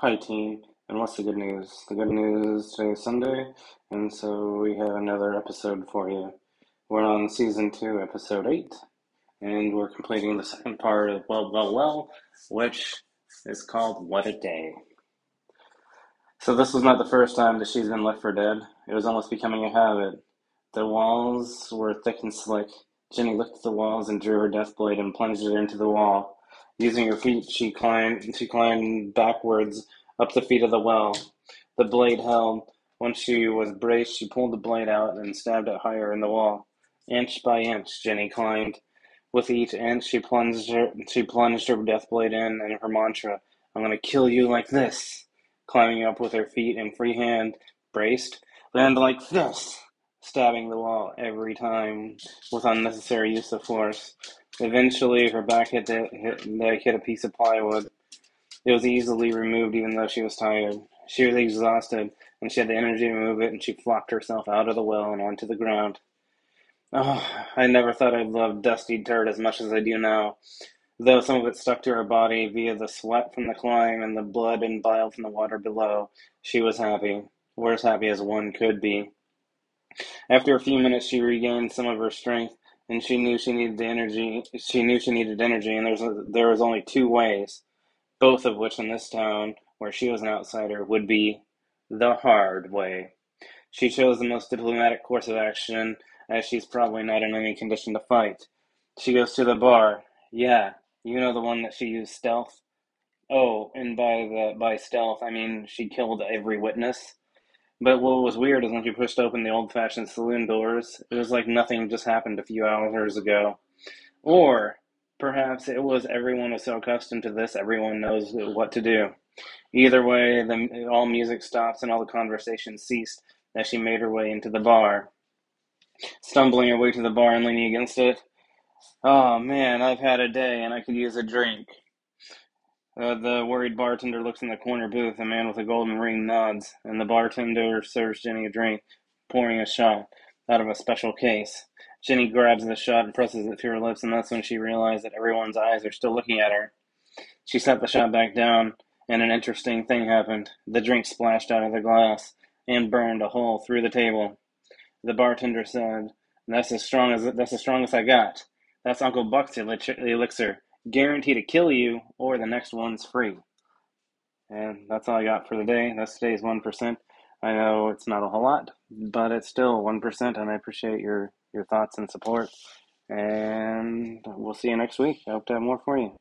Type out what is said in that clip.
Hi, team. And what's the good news? The good news today is Sunday, and so we have another episode for you. We're on season two, episode eight, and we're completing the second part of Well, Well, Well, which is called What a Day. So, this was not the first time that she's been left for dead. It was almost becoming a habit. The walls were thick and slick. Jenny looked at the walls and drew her death blade and plunged it into the wall. Using her feet, she climbed, she climbed backwards up the feet of the well. The blade held. Once she was braced, she pulled the blade out and stabbed it higher in the wall. Inch by inch, Jenny climbed. With each inch, she plunged her, she plunged her death blade in, and her mantra, "I'm gonna kill you like this." Climbing up with her feet and free hand, braced, land like this, stabbing the wall every time with unnecessary use of force. Eventually, her back hit, the, hit, like hit a piece of plywood. It was easily removed, even though she was tired. She was exhausted, and she had the energy to move it, and she flopped herself out of the well and onto the ground. Oh, I never thought I'd love dusty dirt as much as I do now. Though some of it stuck to her body via the sweat from the climb and the blood and bile from the water below, she was happy. Or as happy as one could be. After a few minutes, she regained some of her strength and she knew she needed the energy. She knew she needed energy, and there was there was only two ways, both of which in this town, where she was an outsider, would be the hard way. She chose the most diplomatic course of action, as she's probably not in any condition to fight. She goes to the bar. Yeah, you know the one that she used stealth. Oh, and by the by stealth, I mean she killed every witness. But what was weird is when she pushed open the old fashioned saloon doors, it was like nothing just happened a few hours ago. Or perhaps it was everyone was so accustomed to this, everyone knows what to do. Either way, the, all music stopped and all the conversation ceased as she made her way into the bar. Stumbling her way to the bar and leaning against it. Oh man, I've had a day and I could use a drink. Uh, the worried bartender looks in the corner booth. A man with a golden ring nods, and the bartender serves Jenny a drink, pouring a shot out of a special case. Jenny grabs the shot and presses it to her lips, and that's when she realizes that everyone's eyes are still looking at her. She set the shot back down, and an interesting thing happened. The drink splashed out of the glass and burned a hole through the table. The bartender said, "That's as strong as that's the strongest I got. That's Uncle Buck's elixir guarantee to kill you, or the next one's free. And that's all I got for the day. That's today's 1%. I know it's not a whole lot, but it's still 1%, and I appreciate your, your thoughts and support. And we'll see you next week. I hope to have more for you.